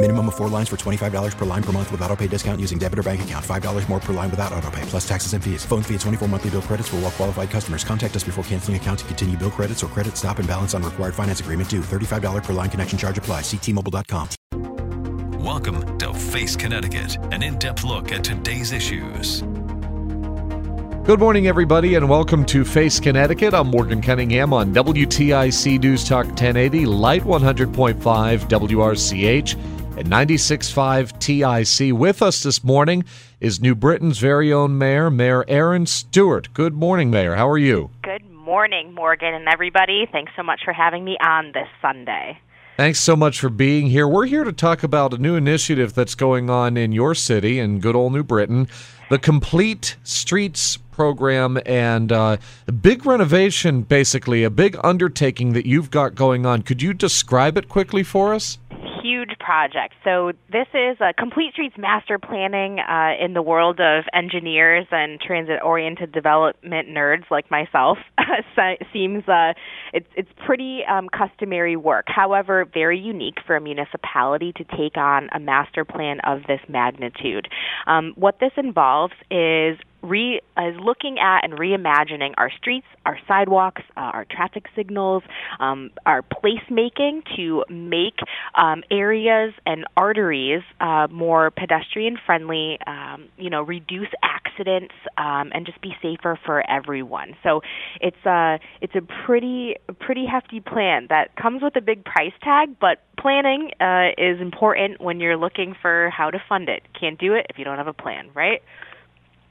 Minimum of four lines for $25 per line per month with auto pay discount using debit or bank account. $5 more per line without auto pay, plus taxes and fees. Phone fee at 24 monthly bill credits for all well qualified customers. Contact us before canceling account to continue bill credits or credit stop and balance on required finance agreement due. $35 per line connection charge apply. Ctmobile.com. Welcome to Face Connecticut, an in depth look at today's issues. Good morning, everybody, and welcome to Face Connecticut. I'm Morgan Cunningham on WTIC News Talk 1080, Light 100.5 WRCH, and 96.5 TIC. With us this morning is New Britain's very own Mayor, Mayor Erin Stewart. Good morning, Mayor. How are you? Good morning, Morgan and everybody. Thanks so much for having me on this Sunday. Thanks so much for being here. We're here to talk about a new initiative that's going on in your city, in good old New Britain, the Complete Streets program, and uh, a big renovation, basically, a big undertaking that you've got going on. Could you describe it quickly for us? Project. So this is a complete streets master planning uh, in the world of engineers and transit-oriented development nerds like myself. seems uh, it's it's pretty um, customary work. However, very unique for a municipality to take on a master plan of this magnitude. Um, what this involves is re is looking at and reimagining our streets, our sidewalks, uh, our traffic signals, um, our placemaking to make um, areas and arteries uh, more pedestrian friendly. Um, you know, reduce accidents um, and just be safer for everyone. So it's a it's a pretty pretty hefty plan that comes with a big price tag, but planning uh, is important when you're looking for how to fund it. Can't do it if you don't have a plan, right?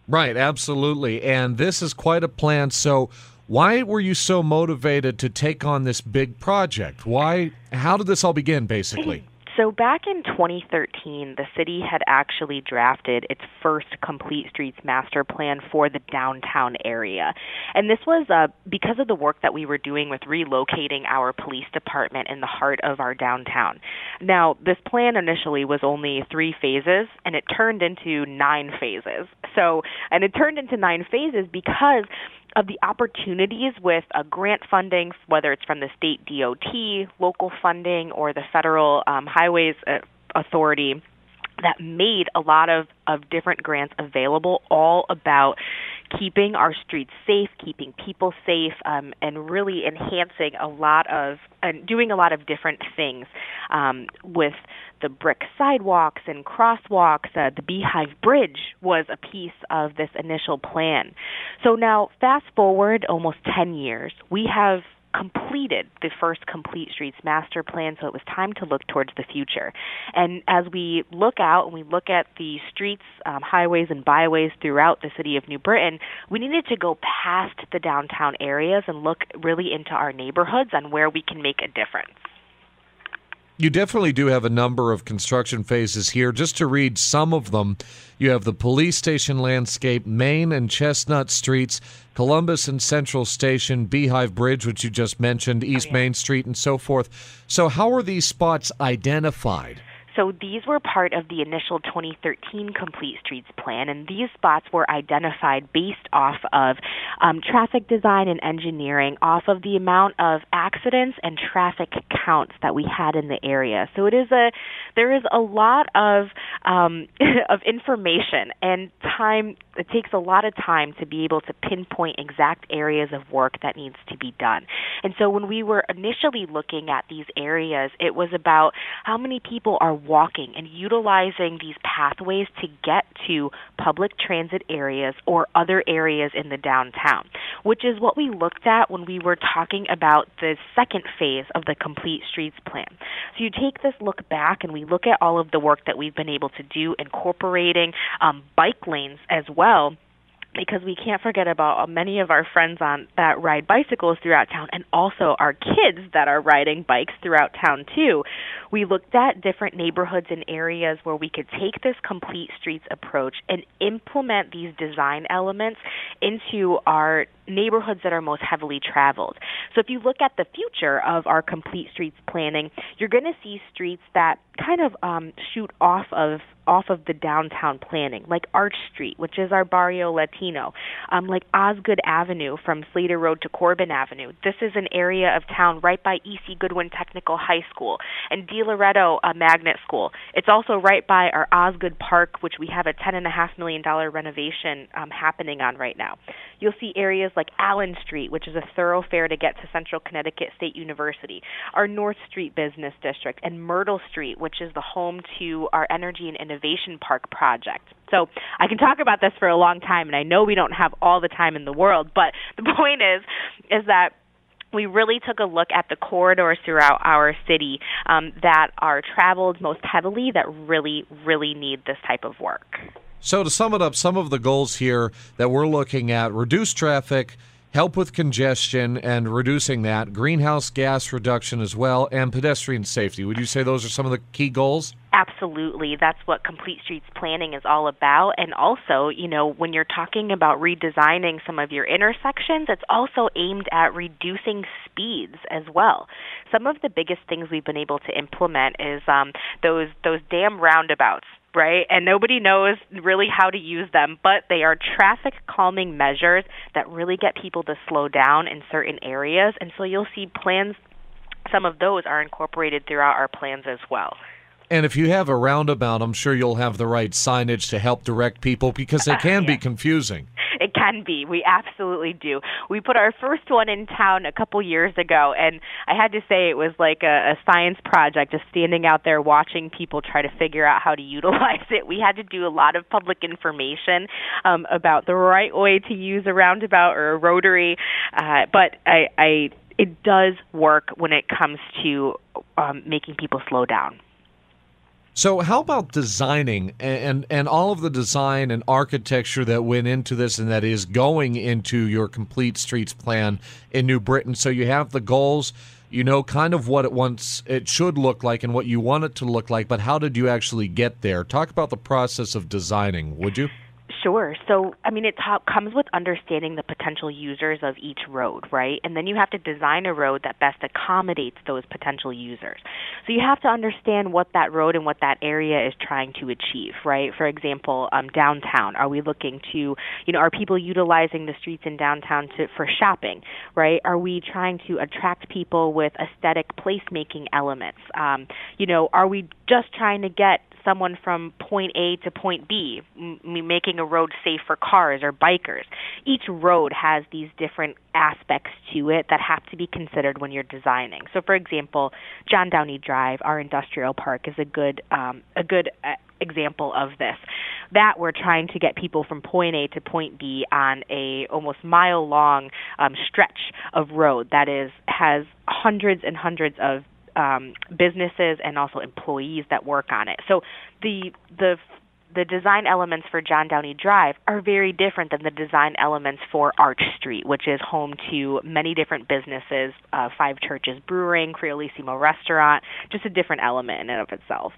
Right, absolutely. And this is quite a plan. So, why were you so motivated to take on this big project? Why how did this all begin basically? So back in 2013, the city had actually drafted its first complete streets master plan for the downtown area. And this was uh, because of the work that we were doing with relocating our police department in the heart of our downtown. Now, this plan initially was only three phases, and it turned into nine phases. So, and it turned into nine phases because of the opportunities with uh, grant funding, whether it's from the state DOT, local funding, or the federal um, highways uh, authority that made a lot of, of different grants available all about keeping our streets safe, keeping people safe, um, and really enhancing a lot of and doing a lot of different things um, with the brick sidewalks and crosswalks. Uh, the Beehive Bridge was a piece of this initial plan. So now, fast forward almost 10 years, we have completed the first Complete Streets master plan, so it was time to look towards the future. And as we look out and we look at the streets, um, highways, and byways throughout the city of New Britain, we needed to go past the downtown areas and look really into our neighborhoods on where we can make a difference. You definitely do have a number of construction phases here. Just to read some of them, you have the police station landscape, Main and Chestnut Streets, Columbus and Central Station, Beehive Bridge, which you just mentioned, East oh, yeah. Main Street, and so forth. So, how are these spots identified? So these were part of the initial 2013 Complete Streets Plan, and these spots were identified based off of um, traffic design and engineering, off of the amount of accidents and traffic counts that we had in the area. So it is a there is a lot of um, of information and time. It takes a lot of time to be able to pinpoint exact areas of work that needs to be done. And so when we were initially looking at these areas, it was about how many people are walking and utilizing these pathways to get to public transit areas or other areas in the downtown, which is what we looked at when we were talking about the second phase of the Complete Streets Plan. So you take this look back and we look at all of the work that we've been able to do incorporating um, bike lanes as well because we can't forget about many of our friends on that ride bicycles throughout town and also our kids that are riding bikes throughout town too. We looked at different neighborhoods and areas where we could take this complete streets approach and implement these design elements into our neighborhoods that are most heavily traveled. So if you look at the future of our complete streets planning, you're going to see streets that kind of um, shoot off of off of the downtown planning, like Arch Street, which is our Barrio Latino, um, like Osgood Avenue from Slater Road to Corbin Avenue. This is an area of town right by E.C. Goodwin Technical High School and DiLoreto uh, Magnet School. It's also right by our Osgood Park, which we have a $10.5 million renovation um, happening on right now. You'll see areas like Allen Street, which is a thoroughfare to get to Central Connecticut State University, our North Street Business District, and Myrtle Street, which is the home to our Energy and Innovation Park project. So I can talk about this for a long time, and I know we don't have all the time in the world, but the point is, is that we really took a look at the corridors throughout our city um, that are traveled most heavily that really, really need this type of work. So, to sum it up, some of the goals here that we're looking at reduce traffic, help with congestion and reducing that, greenhouse gas reduction as well, and pedestrian safety. Would you say those are some of the key goals? Absolutely. That's what Complete Streets planning is all about. And also, you know, when you're talking about redesigning some of your intersections, it's also aimed at reducing speeds as well. Some of the biggest things we've been able to implement is um, those those damn roundabouts right? And nobody knows really how to use them, but they are traffic calming measures that really get people to slow down in certain areas. And so you'll see plans, some of those are incorporated throughout our plans as well. And if you have a roundabout, I'm sure you'll have the right signage to help direct people because they can yeah. be confusing. Can be. We absolutely do. We put our first one in town a couple years ago, and I had to say it was like a, a science project, just standing out there watching people try to figure out how to utilize it. We had to do a lot of public information um, about the right way to use a roundabout or a rotary, uh, but I, I it does work when it comes to um, making people slow down. So, how about designing and, and all of the design and architecture that went into this and that is going into your complete streets plan in New Britain? So, you have the goals, you know, kind of what it wants it should look like and what you want it to look like, but how did you actually get there? Talk about the process of designing, would you? Sure. So, I mean, it comes with understanding the potential users of each road, right? And then you have to design a road that best accommodates those potential users. So, you have to understand what that road and what that area is trying to achieve, right? For example, um, downtown. Are we looking to, you know, are people utilizing the streets in downtown to, for shopping, right? Are we trying to attract people with aesthetic placemaking elements? Um, you know, are we just trying to get someone from point A to point B, m- making a road safe for cars or bikers. Each road has these different aspects to it that have to be considered when you're designing. So, for example, John Downey Drive, our industrial park, is a good um, a good uh, example of this. That we're trying to get people from point A to point B on a almost mile long um, stretch of road that is has hundreds and hundreds of um, businesses and also employees that work on it. So the the the design elements for John Downey Drive are very different than the design elements for Arch Street, which is home to many different businesses, uh, Five Churches Brewing, Creolissimo Restaurant, just a different element in and of itself.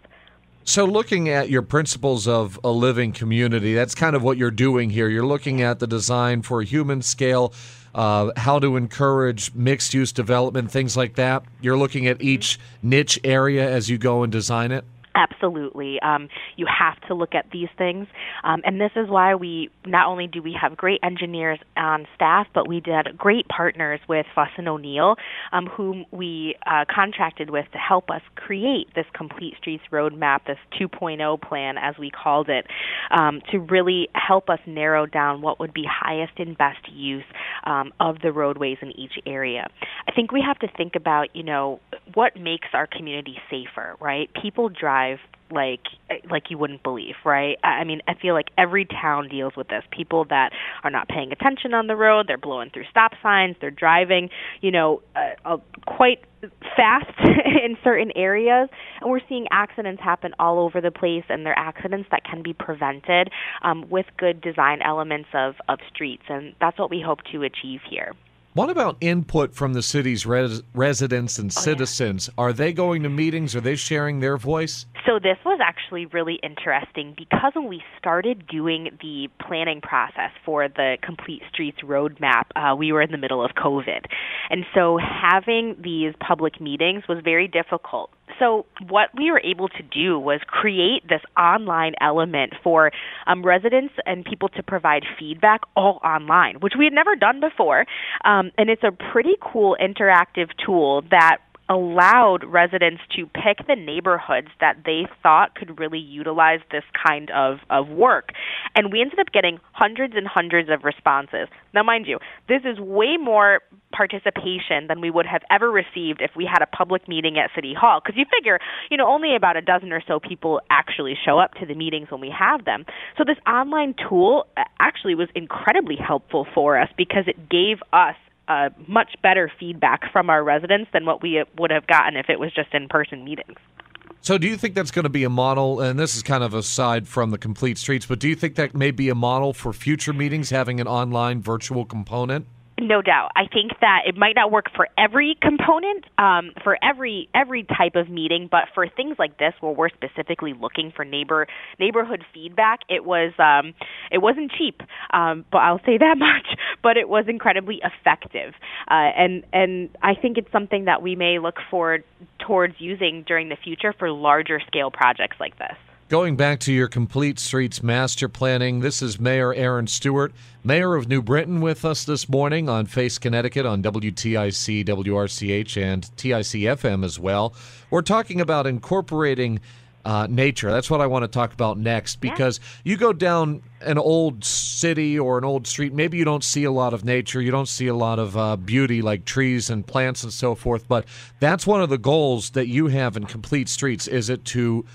So, looking at your principles of a living community, that's kind of what you're doing here. You're looking at the design for a human scale uh, how to encourage mixed use development, things like that. You're looking at each niche area as you go and design it? Absolutely. Um, you have to look at these things. Um, and this is why we not only do we have great engineers on staff, but we did great partners with Fuss and O'Neill, um, whom we uh, contracted with to help us create this complete streets roadmap, this 2.0 plan, as we called it, um, to really help us narrow down what would be highest and best use um, of the roadways in each area. I think we have to think about, you know, what makes our community safer, right? People drive like like you wouldn't believe, right? I mean, I feel like every town deals with this. People that are not paying attention on the road, they're blowing through stop signs, they're driving, you know, uh, uh, quite fast in certain areas, and we're seeing accidents happen all over the place, and they're accidents that can be prevented um, with good design elements of of streets, and that's what we hope to achieve here. What about input from the city's res- residents and citizens? Oh, yeah. Are they going to meetings? Are they sharing their voice? So, this was actually really interesting because when we started doing the planning process for the Complete Streets roadmap, uh, we were in the middle of COVID. And so, having these public meetings was very difficult so what we were able to do was create this online element for um, residents and people to provide feedback all online, which we had never done before. Um, and it's a pretty cool interactive tool that allowed residents to pick the neighborhoods that they thought could really utilize this kind of, of work. And we ended up getting hundreds and hundreds of responses. Now, mind you, this is way more participation than we would have ever received if we had a public meeting at City Hall. Because you figure, you know, only about a dozen or so people actually show up to the meetings when we have them. So this online tool uh, actually was incredibly helpful for us because it gave us uh, much better feedback from our residents than what we would have gotten if it was just in person meetings. So, do you think that's going to be a model? And this is kind of aside from the complete streets, but do you think that may be a model for future meetings having an online virtual component? No doubt. I think that it might not work for every component, um, for every every type of meeting, but for things like this where we're specifically looking for neighbor neighborhood feedback, it was um, it wasn't cheap, um, but I'll say that much. But it was incredibly effective, uh, and and I think it's something that we may look forward towards using during the future for larger scale projects like this. Going back to your complete streets master planning, this is Mayor Erin Stewart, Mayor of New Britain, with us this morning on Face Connecticut on WTIC, WRCH, and TIC FM as well. We're talking about incorporating uh, nature. That's what I want to talk about next because yeah. you go down an old city or an old street, maybe you don't see a lot of nature, you don't see a lot of uh, beauty like trees and plants and so forth, but that's one of the goals that you have in Complete Streets. Is it to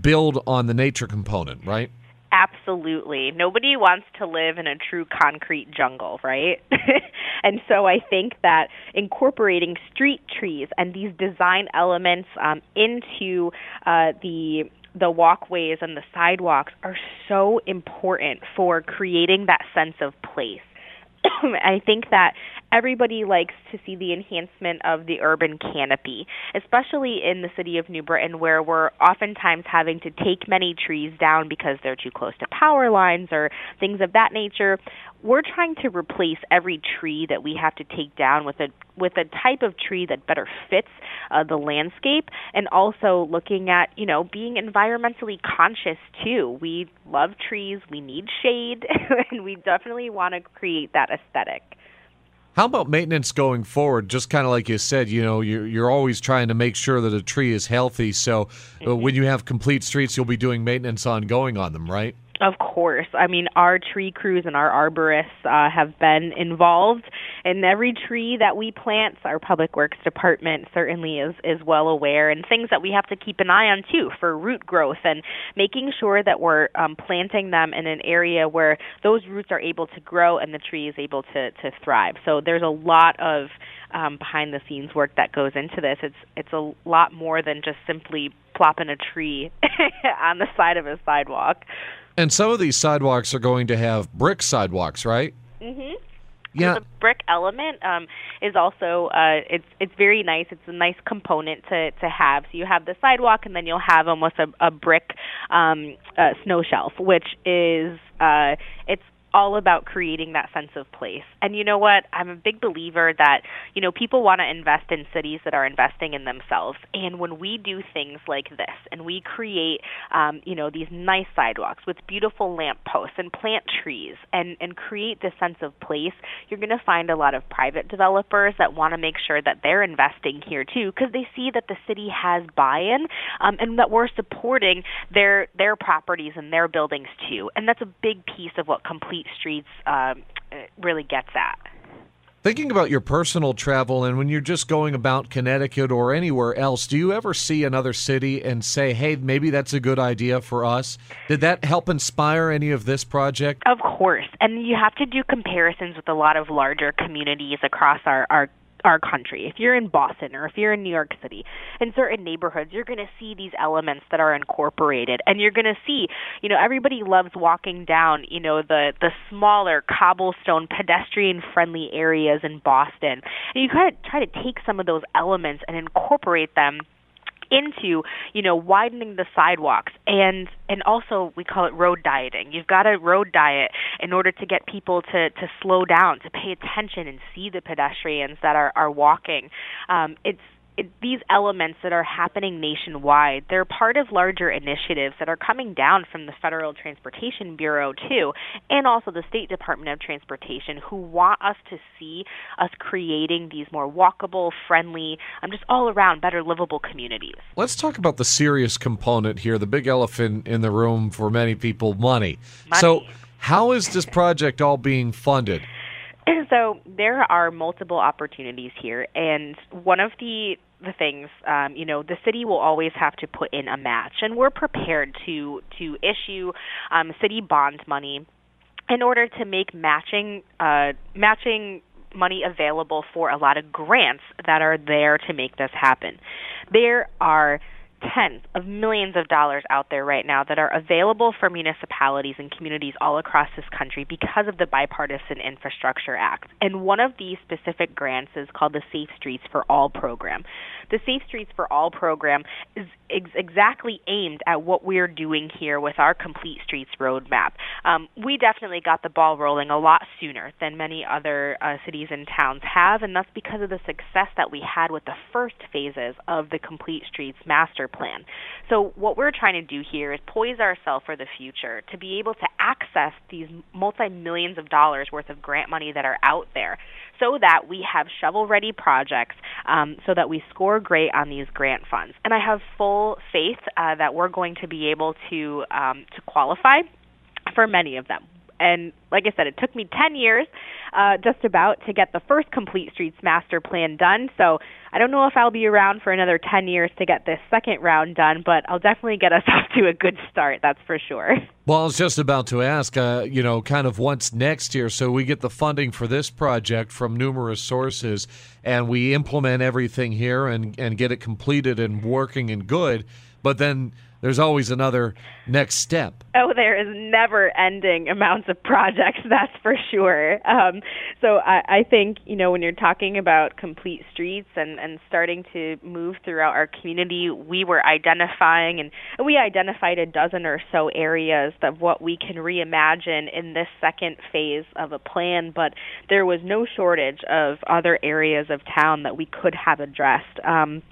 build on the nature component, right? Absolutely. Nobody wants to live in a true concrete jungle, right? and so I think that incorporating street trees and these design elements um, into uh, the the walkways and the sidewalks are so important for creating that sense of place. I think that everybody likes to see the enhancement of the urban canopy, especially in the city of New Britain, where we're oftentimes having to take many trees down because they're too close to power lines or things of that nature. We're trying to replace every tree that we have to take down with a with a type of tree that better fits uh, the landscape, and also looking at you know being environmentally conscious too. We love trees, we need shade, and we definitely want to create that aesthetic. How about maintenance going forward? Just kind of like you said, you know, you're, you're always trying to make sure that a tree is healthy. So uh, mm-hmm. when you have complete streets, you'll be doing maintenance ongoing on them, right? Of course. I mean, our tree crews and our arborists uh, have been involved in every tree that we plant. Our public works department certainly is is well aware, and things that we have to keep an eye on too for root growth and making sure that we're um, planting them in an area where those roots are able to grow and the tree is able to to thrive. So there's a lot of um, behind the scenes work that goes into this. It's it's a lot more than just simply plopping a tree on the side of a sidewalk. And some of these sidewalks are going to have brick sidewalks, right? Mm-hmm. Yeah. So the brick element um, is also uh, it's it's very nice. It's a nice component to to have. So you have the sidewalk, and then you'll have almost a, a brick um, uh, snow shelf, which is uh, it's all about creating that sense of place. And you know what? I'm a big believer that, you know, people want to invest in cities that are investing in themselves. And when we do things like this and we create, um, you know, these nice sidewalks with beautiful lamp posts and plant trees and, and create this sense of place, you're going to find a lot of private developers that want to make sure that they're investing here too because they see that the city has buy-in um, and that we're supporting their their properties and their buildings too. And that's a big piece of what complete Streets um, really gets at. Thinking about your personal travel and when you're just going about Connecticut or anywhere else, do you ever see another city and say, hey, maybe that's a good idea for us? Did that help inspire any of this project? Of course. And you have to do comparisons with a lot of larger communities across our, our our country. If you're in Boston or if you're in New York City, in certain neighborhoods, you're going to see these elements that are incorporated, and you're going to see, you know, everybody loves walking down, you know, the the smaller cobblestone, pedestrian-friendly areas in Boston, and you kind of try to take some of those elements and incorporate them into you know widening the sidewalks. And and also we call it road dieting. You've got a road diet in order to get people to to slow down to pay attention and see the pedestrians that are are walking. Um it's it, these elements that are happening nationwide, they're part of larger initiatives that are coming down from the Federal Transportation Bureau too, and also the State Department of Transportation, who want us to see us creating these more walkable, friendly, um, just all around better livable communities. Let's talk about the serious component here, the big elephant in the room for many people, money. money. So, how is this project all being funded? So there are multiple opportunities here, and one of the the things, um, you know, the city will always have to put in a match, and we're prepared to to issue um, city bond money in order to make matching uh, matching money available for a lot of grants that are there to make this happen. There are tens of millions of dollars out there right now that are available for municipalities and communities all across this country because of the Bipartisan Infrastructure Act. And one of these specific grants is called the Safe Streets for All program. The Safe Streets for All program is ex- exactly aimed at what we're doing here with our Complete Streets roadmap. Um, we definitely got the ball rolling a lot sooner than many other uh, cities and towns have, and that's because of the success that we had with the first phases of the Complete Streets Master Plan. So, what we're trying to do here is poise ourselves for the future to be able to access these multi millions of dollars worth of grant money that are out there so that we have shovel ready projects um, so that we score great on these grant funds. And I have full faith uh, that we're going to be able to um, to qualify for many of them and like I said, it took me 10 years, uh, just about, to get the first Complete Streets Master Plan done. So I don't know if I'll be around for another 10 years to get this second round done, but I'll definitely get us off to a good start, that's for sure. Well, I was just about to ask, uh, you know, kind of what's next here. So we get the funding for this project from numerous sources, and we implement everything here and, and get it completed and working and good. But then there's always another next step. Oh, there is never ending amounts of projects, that's for sure. Um, so I, I think, you know, when you're talking about complete streets and, and starting to move throughout our community, we were identifying and we identified a dozen or so areas of what we can reimagine in this second phase of a plan, but there was no shortage of other areas of town that we could have addressed. Um,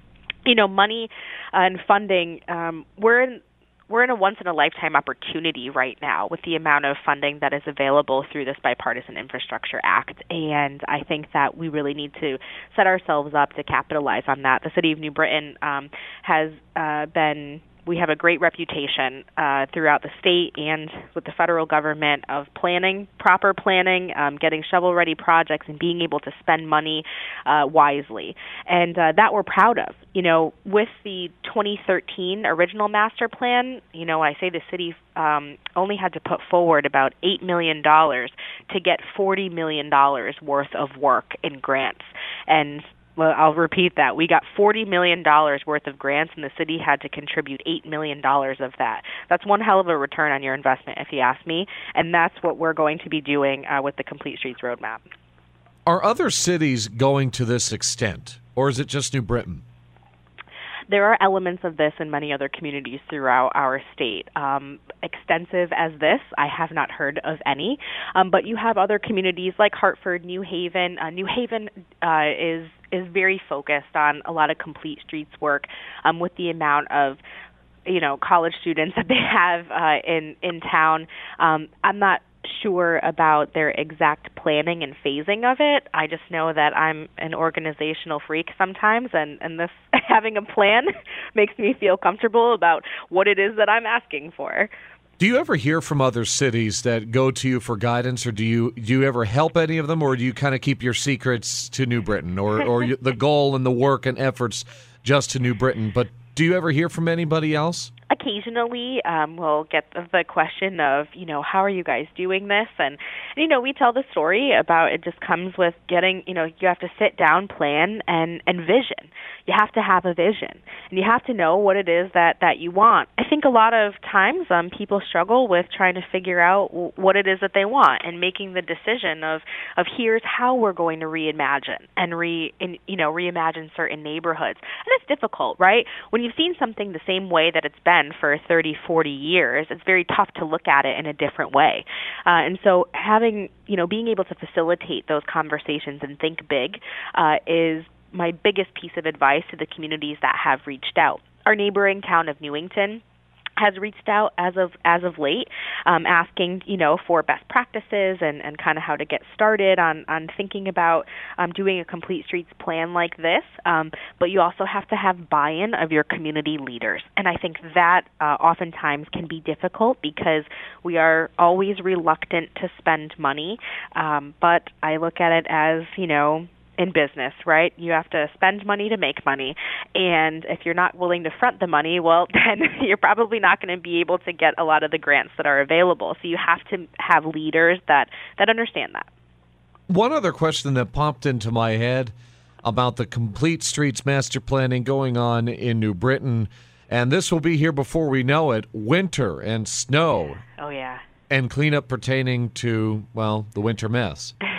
you know, money and funding. Um, we're in we're in a once in a lifetime opportunity right now with the amount of funding that is available through this bipartisan infrastructure act and i think that we really need to set ourselves up to capitalize on that the city of new britain um, has uh, been we have a great reputation uh, throughout the state and with the federal government of planning, proper planning, um, getting shovel ready projects, and being able to spend money uh, wisely. And uh, that we're proud of. You know, with the 2013 original master plan, you know, I say the city um, only had to put forward about $8 million to get $40 million worth of work in grants. And I'll repeat that. We got $40 million worth of grants, and the city had to contribute $8 million of that. That's one hell of a return on your investment, if you ask me. And that's what we're going to be doing uh, with the Complete Streets Roadmap. Are other cities going to this extent, or is it just New Britain? there are elements of this in many other communities throughout our state. Um, extensive as this, I have not heard of any. Um, but you have other communities like Hartford, New Haven. Uh, New Haven uh, is is very focused on a lot of complete streets work um, with the amount of you know college students that they have uh, in in town. Um, I'm not sure about their exact planning and phasing of it. I just know that I'm an organizational freak sometimes and and this having a plan makes me feel comfortable about what it is that I'm asking for. Do you ever hear from other cities that go to you for guidance, or do you do you ever help any of them, or do you kind of keep your secrets to New Britain, or or the goal and the work and efforts just to New Britain? But do you ever hear from anybody else? Occasionally um, we'll get the, question of, you know, how are you guys doing this? And, you know, we tell the story about it just comes with getting, you know, you have to sit down, plan, and, and vision. You have to have a vision, and you have to know what it is that, that you want. I think a lot of times um, people struggle with trying to figure out what it is that they want and making the decision of, of here's how we're going to reimagine and re, in, you know, reimagine certain neighborhoods. And it's difficult, right? When you've seen something the same way that it's been for 30, 40 years, it's very tough to look at it in a different way. Uh, and so having, you know, being able to facilitate those conversations and think big uh, is my biggest piece of advice to the communities that have reached out. Our neighboring town of Newington has reached out as of as of late, um, asking you know for best practices and, and kind of how to get started on on thinking about um, doing a complete streets plan like this. Um, but you also have to have buy-in of your community leaders, and I think that uh, oftentimes can be difficult because we are always reluctant to spend money. Um, but I look at it as you know in business, right? You have to spend money to make money. And if you're not willing to front the money, well, then you're probably not going to be able to get a lot of the grants that are available. So you have to have leaders that, that understand that. One other question that popped into my head about the complete streets master planning going on in New Britain, and this will be here before we know it winter and snow. Oh, yeah. And cleanup pertaining to, well, the winter mess.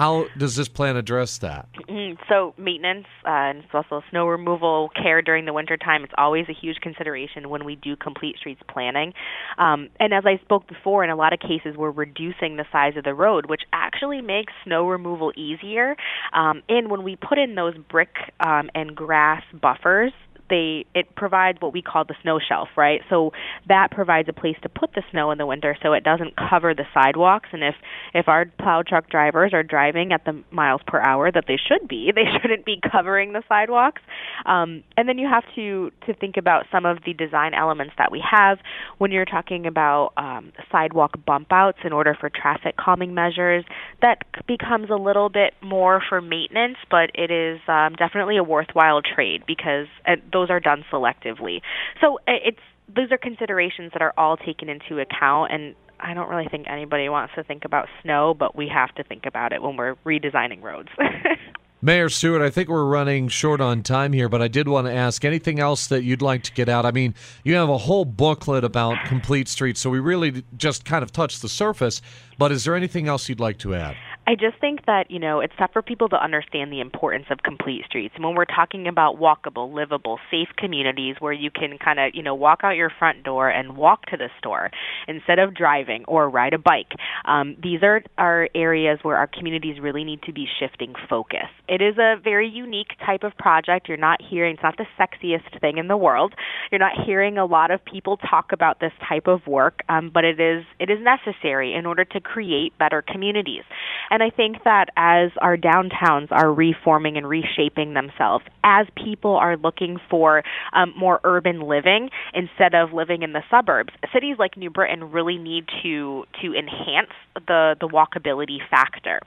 How does this plan address that? Mm-hmm. So maintenance uh, and also snow removal care during the winter time. It's always a huge consideration when we do complete streets planning. Um, and as I spoke before, in a lot of cases, we're reducing the size of the road, which actually makes snow removal easier. Um, and when we put in those brick um, and grass buffers, they it provides what we call the snow shelf, right? So that provides a place to put the snow in the winter so it doesn't cover the sidewalks and if if our plow truck drivers are driving at the miles per hour that they should be, they shouldn't be covering the sidewalks. Um, and then you have to to think about some of the design elements that we have when you're talking about um, sidewalk bump outs in order for traffic calming measures. That becomes a little bit more for maintenance, but it is um, definitely a worthwhile trade because uh, those are done selectively. So it's those are considerations that are all taken into account and I don't really think anybody wants to think about snow, but we have to think about it when we're redesigning roads. Mayor Stewart, I think we're running short on time here, but I did want to ask anything else that you'd like to get out. I mean, you have a whole booklet about complete streets, so we really just kind of touched the surface, but is there anything else you'd like to add? I just think that, you know, it's tough for people to understand the importance of complete streets. And when we're talking about walkable, livable, safe communities where you can kind of, you know, walk out your front door and walk to the store instead of driving or ride a bike, um, these are, are areas where our communities really need to be shifting focus. It is a very unique type of project. You're not hearing, it's not the sexiest thing in the world. You're not hearing a lot of people talk about this type of work, um, but it is, it is necessary in order to create better communities. And I think that as our downtowns are reforming and reshaping themselves, as people are looking for um, more urban living instead of living in the suburbs, cities like New Britain really need to to enhance the the walkability factor.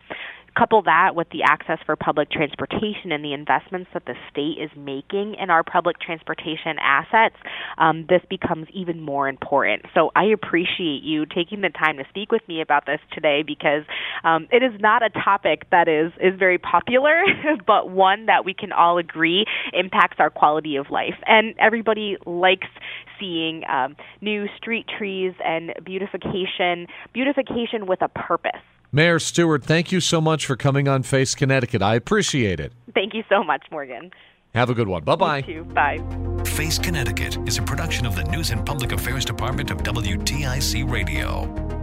Couple that with the access for public transportation and the investments that the state is making in our public transportation assets, um, this becomes even more important. So I appreciate you taking the time to speak with me about this today because um, it is not a topic that is, is very popular, but one that we can all agree impacts our quality of life. And everybody likes seeing um, new street trees and beautification, beautification with a purpose. Mayor Stewart, thank you so much for coming on Face Connecticut. I appreciate it. Thank you so much, Morgan. Have a good one. Bye bye. Thank you. Bye. Face Connecticut is a production of the News and Public Affairs Department of WTIC Radio.